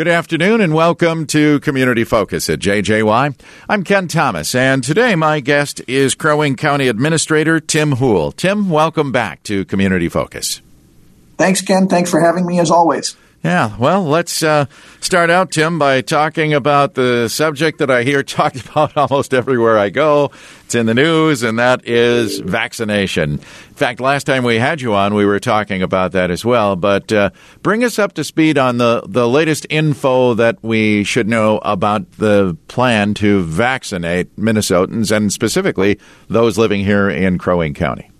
Good afternoon and welcome to Community Focus at JJY. I'm Ken Thomas, and today my guest is Crow Wing County Administrator Tim Houle. Tim, welcome back to Community Focus. Thanks, Ken. Thanks for having me as always. Yeah, well, let's uh, start out, Tim, by talking about the subject that I hear talked about almost everywhere I go. It's in the news, and that is vaccination. In fact, last time we had you on, we were talking about that as well. But uh, bring us up to speed on the, the latest info that we should know about the plan to vaccinate Minnesotans, and specifically those living here in Crow Wing County.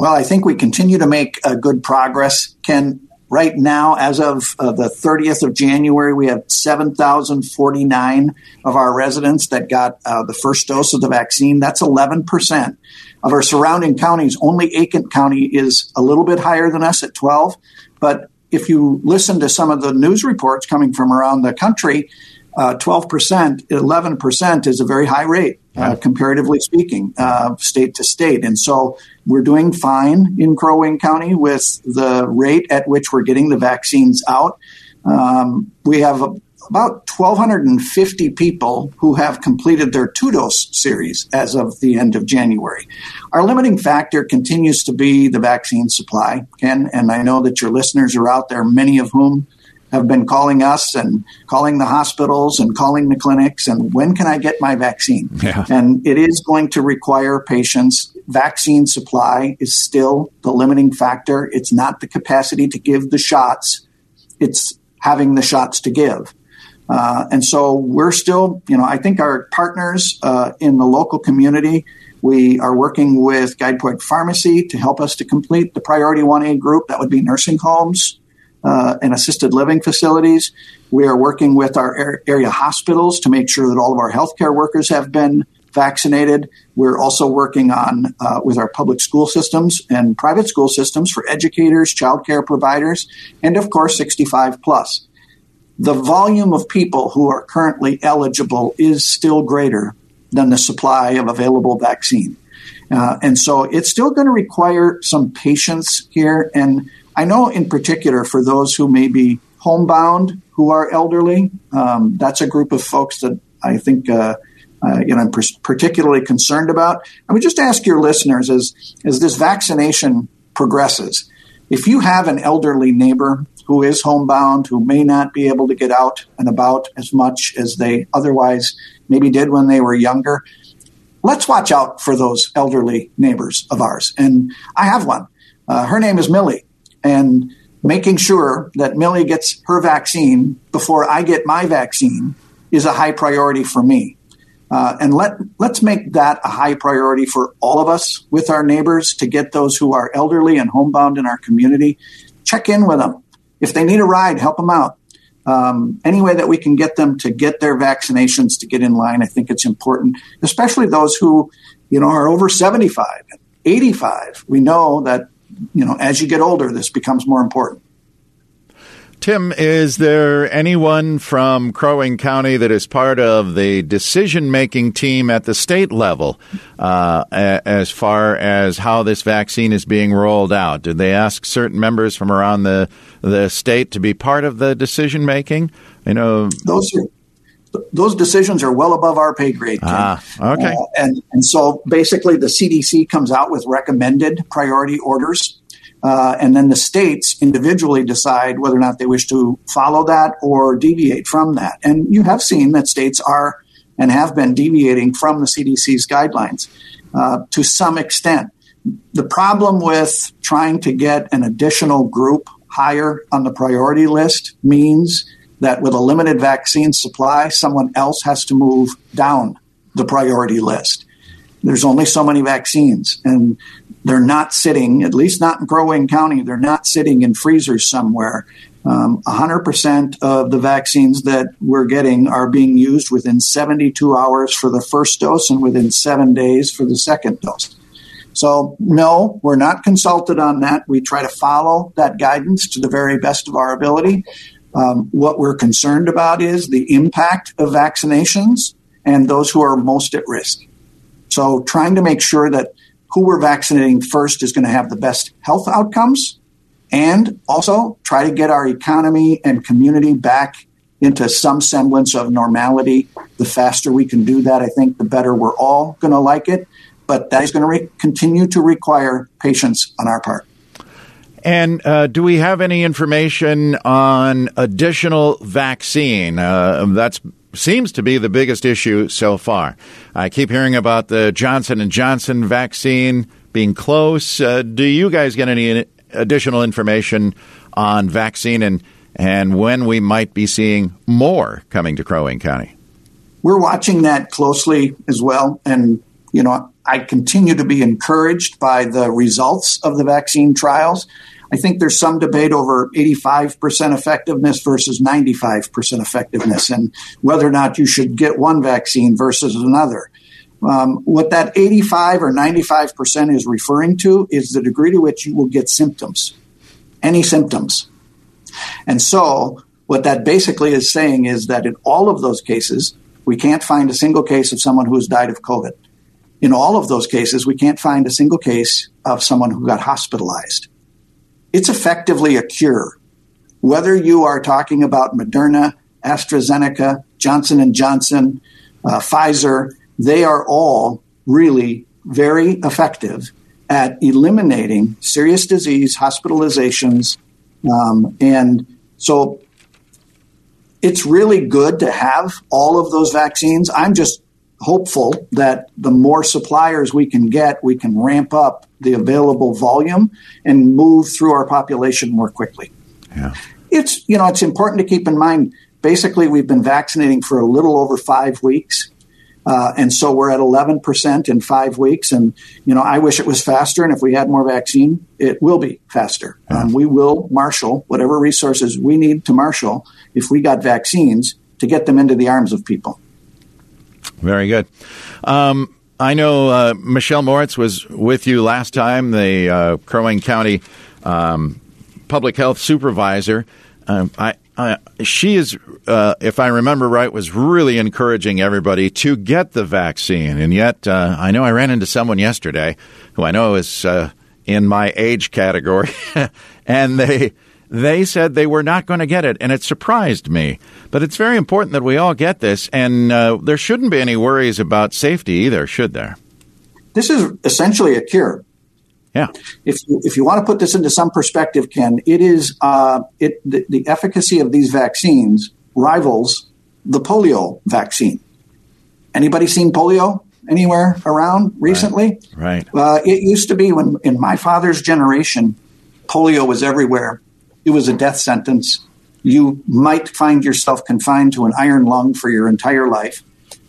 Well, I think we continue to make uh, good progress, Ken. Right now, as of uh, the 30th of January, we have 7,049 of our residents that got uh, the first dose of the vaccine. That's 11%. Of our surrounding counties, only Aitkin County is a little bit higher than us at 12. But if you listen to some of the news reports coming from around the country, uh, 12%, 11% is a very high rate, uh, comparatively speaking, uh, state to state. And so we're doing fine in Crow Wing County with the rate at which we're getting the vaccines out. Um, we have a, about 1,250 people who have completed their two dose series as of the end of January. Our limiting factor continues to be the vaccine supply, Ken, and I know that your listeners are out there, many of whom have been calling us and calling the hospitals and calling the clinics and when can I get my vaccine? Yeah. And it is going to require patience. Vaccine supply is still the limiting factor. It's not the capacity to give the shots, it's having the shots to give. Uh, and so we're still, you know, I think our partners uh, in the local community, we are working with Guidepoint Pharmacy to help us to complete the Priority 1A group. That would be nursing homes, uh, and assisted living facilities. We are working with our area hospitals to make sure that all of our healthcare workers have been vaccinated. We're also working on uh, with our public school systems and private school systems for educators, childcare providers, and of course, 65 plus. The volume of people who are currently eligible is still greater than the supply of available vaccine. Uh, and so it's still going to require some patience here. And I know in particular for those who may be homebound who are elderly, um, that's a group of folks that I think uh, uh, you know I'm particularly concerned about. I would just ask your listeners as as this vaccination progresses, if you have an elderly neighbor who is homebound, who may not be able to get out and about as much as they otherwise maybe did when they were younger, let's watch out for those elderly neighbors of ours. And I have one. Uh, her name is Millie and making sure that Millie gets her vaccine before I get my vaccine is a high priority for me. Uh, and let let's make that a high priority for all of us with our neighbors to get those who are elderly and homebound in our community. Check in with them. If they need a ride, help them out. Um, any way that we can get them to get their vaccinations to get in line, I think it's important, especially those who, you know, are over 75, 85. We know that you know, as you get older, this becomes more important. Tim, is there anyone from Crow Wing County that is part of the decision making team at the state level uh, as far as how this vaccine is being rolled out? Did they ask certain members from around the, the state to be part of the decision making? You know, those are those decisions are well above our pay grade. Ah, okay. Uh, and and so basically, the CDC comes out with recommended priority orders, uh, and then the states individually decide whether or not they wish to follow that or deviate from that. And you have seen that states are and have been deviating from the CDC's guidelines uh, to some extent. The problem with trying to get an additional group higher on the priority list means that with a limited vaccine supply, someone else has to move down the priority list. There's only so many vaccines, and they're not sitting, at least not in Crow Wing County, they're not sitting in freezers somewhere. Um, 100% of the vaccines that we're getting are being used within 72 hours for the first dose and within seven days for the second dose. So, no, we're not consulted on that. We try to follow that guidance to the very best of our ability. Um, what we're concerned about is the impact of vaccinations and those who are most at risk. So, trying to make sure that who we're vaccinating first is going to have the best health outcomes and also try to get our economy and community back into some semblance of normality. The faster we can do that, I think the better we're all going to like it. But that is going to re- continue to require patience on our part. And uh, do we have any information on additional vaccine? Uh, that seems to be the biggest issue so far. I keep hearing about the Johnson and Johnson vaccine being close. Uh, do you guys get any additional information on vaccine and and when we might be seeing more coming to Crow Wing County? We're watching that closely as well, and you know I continue to be encouraged by the results of the vaccine trials. I think there's some debate over 85% effectiveness versus 95% effectiveness and whether or not you should get one vaccine versus another. Um, what that 85 or 95% is referring to is the degree to which you will get symptoms, any symptoms. And so, what that basically is saying is that in all of those cases, we can't find a single case of someone who has died of COVID. In all of those cases, we can't find a single case of someone who got hospitalized. It's effectively a cure. Whether you are talking about Moderna, AstraZeneca, Johnson and Johnson, uh, Pfizer, they are all really very effective at eliminating serious disease, hospitalizations, um, and so it's really good to have all of those vaccines. I'm just hopeful that the more suppliers we can get, we can ramp up the available volume and move through our population more quickly. Yeah. It's you know it's important to keep in mind. Basically, we've been vaccinating for a little over five weeks, uh, and so we're at 11% in five weeks. And, you know, I wish it was faster. And if we had more vaccine, it will be faster. Um, we will marshal whatever resources we need to marshal if we got vaccines to get them into the arms of people. Very good. Um, I know uh, Michelle Moritz was with you last time, the uh, Crow Wing County um, public health supervisor. Um, I, uh, she is, uh, if I remember right, was really encouraging everybody to get the vaccine. And yet, uh, I know I ran into someone yesterday who I know is uh, in my age category, and they they said they were not going to get it, and it surprised me. But it's very important that we all get this, and uh, there shouldn't be any worries about safety either, should there? This is essentially a cure. Yeah. If you, if you want to put this into some perspective, Ken, it is uh, it the, the, efficacy of these vaccines rivals the polio vaccine. Anybody seen polio anywhere around recently? Right. right. Uh, it used to be when in my father's generation, polio was everywhere. It was a death sentence. You might find yourself confined to an iron lung for your entire life.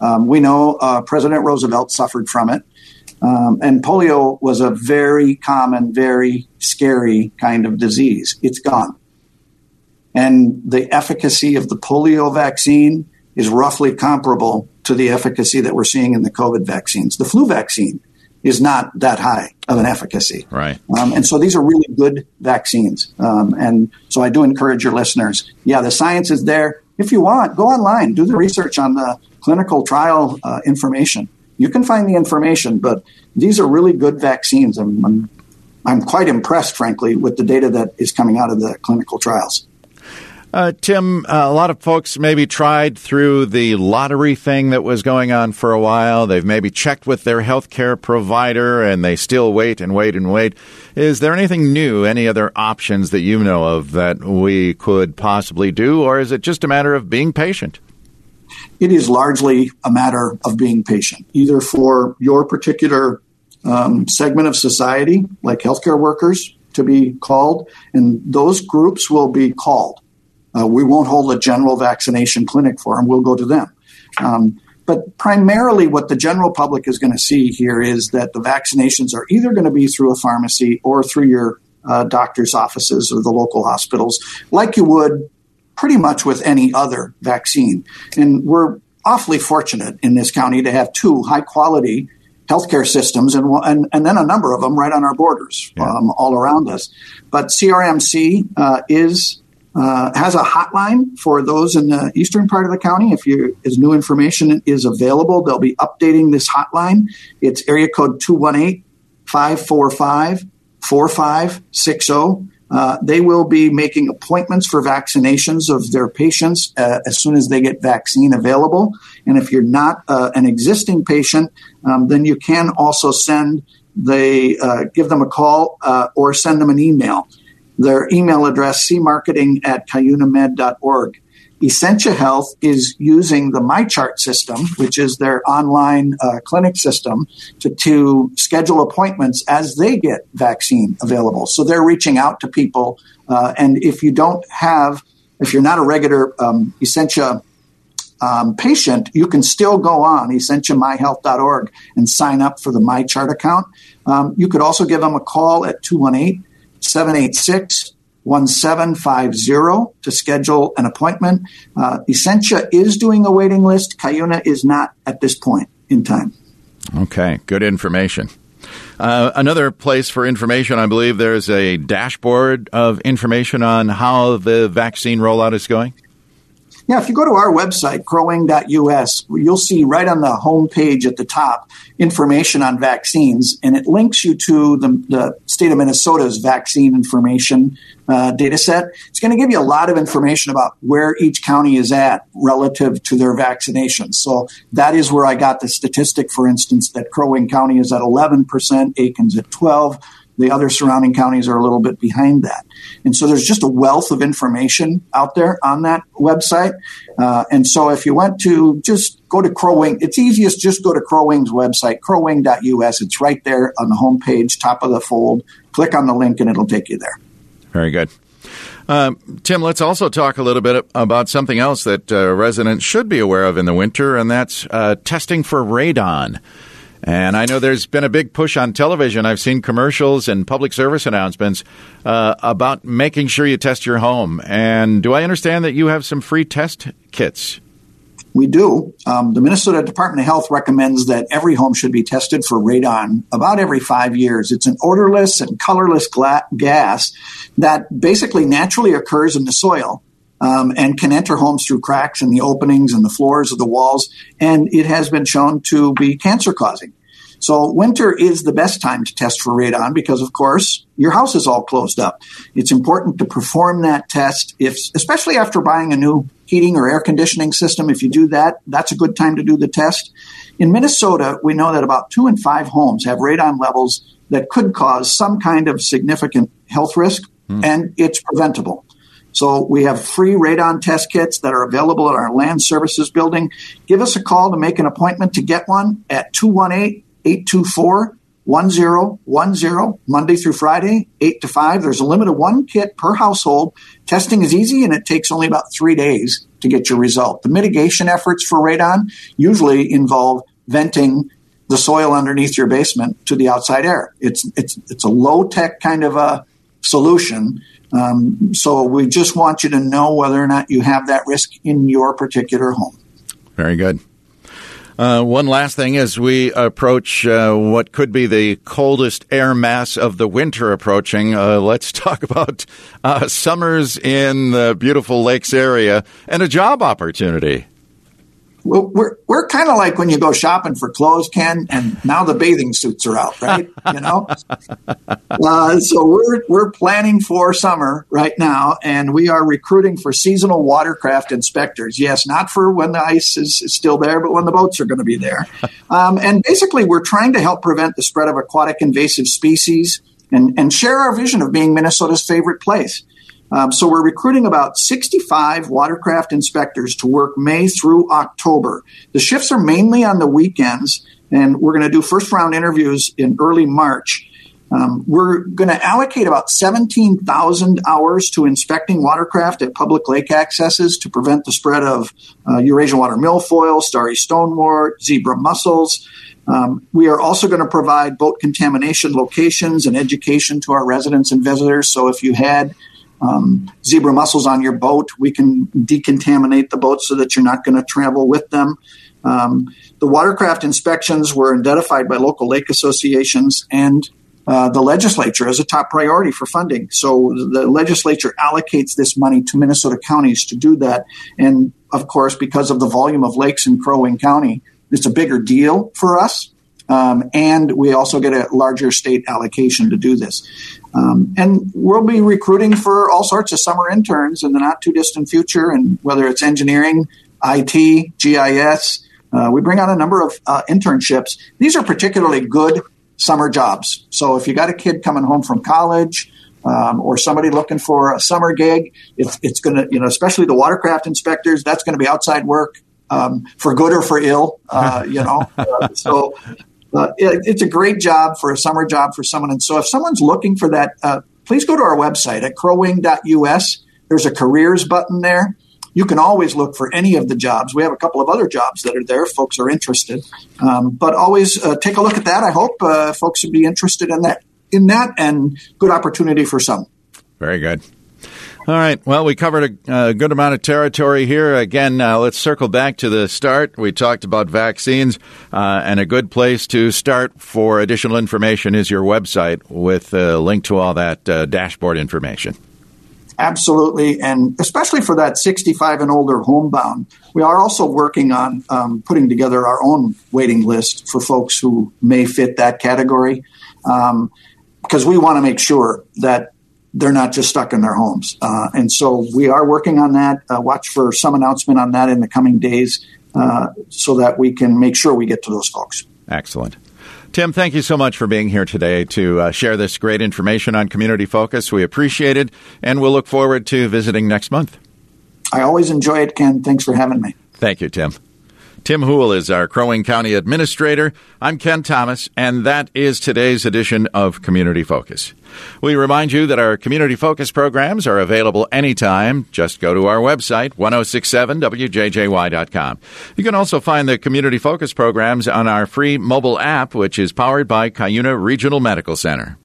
Um, we know uh, President Roosevelt suffered from it. Um, and polio was a very common, very scary kind of disease. It's gone. And the efficacy of the polio vaccine is roughly comparable to the efficacy that we're seeing in the COVID vaccines. The flu vaccine is not that high of an efficacy. Right. Um, and so these are really good vaccines. Um, and so I do encourage your listeners. Yeah, the science is there. If you want, go online, do the research on the clinical trial uh, information you can find the information, but these are really good vaccines. I'm, I'm, I'm quite impressed, frankly, with the data that is coming out of the clinical trials. Uh, Tim, uh, a lot of folks maybe tried through the lottery thing that was going on for a while. They've maybe checked with their healthcare provider and they still wait and wait and wait. Is there anything new, any other options that you know of that we could possibly do, or is it just a matter of being patient? it is largely a matter of being patient, either for your particular um, segment of society, like healthcare workers, to be called, and those groups will be called. Uh, we won't hold a general vaccination clinic for them, we'll go to them. Um, but primarily, what the general public is going to see here is that the vaccinations are either going to be through a pharmacy or through your uh, doctor's offices or the local hospitals, like you would pretty much with any other vaccine. And we're awfully fortunate in this county to have two high quality healthcare systems and, and, and then a number of them right on our borders yeah. um, all around us. But CRMC uh, is uh, has a hotline for those in the eastern part of the county. If you, as new information is available, they'll be updating this hotline. It's area code 218 545 4560. Uh, they will be making appointments for vaccinations of their patients uh, as soon as they get vaccine available. And if you're not uh, an existing patient, um, then you can also send they uh, give them a call or send them an email. Their email address, cmarketing at cuyunamed.org. Essentia Health is using the MyChart system, which is their online uh, clinic system, to, to schedule appointments as they get vaccine available. So they're reaching out to people. Uh, and if you don't have, if you're not a regular um, Essentia um, patient, you can still go on essentiamyhealth.org and sign up for the MyChart account. Um, you could also give them a call at 218 786 1750 to schedule an appointment. Uh, Essentia is doing a waiting list. Cuyuna is not at this point in time. Okay, good information. Uh, another place for information, I believe there's a dashboard of information on how the vaccine rollout is going. Yeah, if you go to our website, crowwing.us, you'll see right on the home page at the top information on vaccines, and it links you to the, the state of Minnesota's vaccine information uh, data set. It's going to give you a lot of information about where each county is at relative to their vaccinations. So that is where I got the statistic, for instance, that Crow Wing County is at 11%, Aitkin's at 12 the other surrounding counties are a little bit behind that. And so there's just a wealth of information out there on that website. Uh, and so if you went to just go to Crowwing, it's easiest just go to Crowwing's website, crowwing.us. It's right there on the homepage, top of the fold. Click on the link and it'll take you there. Very good. Uh, Tim, let's also talk a little bit about something else that uh, residents should be aware of in the winter, and that's uh, testing for radon. And I know there's been a big push on television. I've seen commercials and public service announcements uh, about making sure you test your home. And do I understand that you have some free test kits? We do. Um, the Minnesota Department of Health recommends that every home should be tested for radon about every five years. It's an odorless and colorless gla- gas that basically naturally occurs in the soil. Um, and can enter homes through cracks in the openings and the floors of the walls, and it has been shown to be cancer causing. So winter is the best time to test for radon because, of course, your house is all closed up. It's important to perform that test, if especially after buying a new heating or air conditioning system. If you do that, that's a good time to do the test. In Minnesota, we know that about two in five homes have radon levels that could cause some kind of significant health risk, hmm. and it's preventable. So we have free radon test kits that are available at our land services building. Give us a call to make an appointment to get one at 218 824 1010, Monday through Friday, 8 to 5. There's a limit of one kit per household. Testing is easy and it takes only about three days to get your result. The mitigation efforts for radon usually involve venting the soil underneath your basement to the outside air. It's, it's, it's a low tech kind of a solution. Um, so we just want you to know whether or not you have that risk in your particular home. Very good. Uh, one last thing as we approach uh, what could be the coldest air mass of the winter approaching, uh, let's talk about uh, summers in the beautiful lakes area and a job opportunity we're we're kind of like when you go shopping for clothes, Ken, and now the bathing suits are out, right? you know, uh, so we're we're planning for summer right now, and we are recruiting for seasonal watercraft inspectors. Yes, not for when the ice is, is still there, but when the boats are going to be there. Um, and basically, we're trying to help prevent the spread of aquatic invasive species and and share our vision of being Minnesota's favorite place. Um, so we're recruiting about 65 watercraft inspectors to work May through October. The shifts are mainly on the weekends, and we're going to do first round interviews in early March. Um, we're going to allocate about 17,000 hours to inspecting watercraft at public lake accesses to prevent the spread of uh, Eurasian water milfoil, starry stonewort, zebra mussels. Um, we are also going to provide boat contamination locations and education to our residents and visitors. So if you had um, zebra mussels on your boat. We can decontaminate the boat so that you're not going to travel with them. Um, the watercraft inspections were identified by local lake associations and uh, the legislature as a top priority for funding. So the legislature allocates this money to Minnesota counties to do that. And of course, because of the volume of lakes in Crow Wing County, it's a bigger deal for us. Um, and we also get a larger state allocation to do this. Um, and we'll be recruiting for all sorts of summer interns in the not too distant future, and whether it's engineering, IT, GIS, uh, we bring on a number of uh, internships. These are particularly good summer jobs. So if you got a kid coming home from college, um, or somebody looking for a summer gig, it's, it's going to, you know, especially the watercraft inspectors, that's going to be outside work um, for good or for ill, uh, you know. So uh, it, it's a great job for a summer job for someone. And so if someone's looking for that, uh, please go to our website at crowwing.us. There's a careers button there. You can always look for any of the jobs. We have a couple of other jobs that are there. Folks are interested, um, but always uh, take a look at that. I hope uh, folks would be interested in that. In that, and good opportunity for some. Very good. All right. Well, we covered a, a good amount of territory here. Again, uh, let's circle back to the start. We talked about vaccines, uh, and a good place to start for additional information is your website with a link to all that uh, dashboard information. Absolutely, and especially for that 65 and older homebound. We are also working on um, putting together our own waiting list for folks who may fit that category. Um, because we want to make sure that they're not just stuck in their homes. Uh, and so we are working on that. Uh, watch for some announcement on that in the coming days uh, so that we can make sure we get to those folks. Excellent. Tim, thank you so much for being here today to uh, share this great information on Community Focus. We appreciate it, and we'll look forward to visiting next month. I always enjoy it, Ken. Thanks for having me. Thank you, Tim. Tim Houle is our Crow Wing County Administrator. I'm Ken Thomas, and that is today's edition of Community Focus. We remind you that our Community Focus programs are available anytime. Just go to our website, 1067wjjy.com. You can also find the Community Focus programs on our free mobile app, which is powered by Cuyuna Regional Medical Center.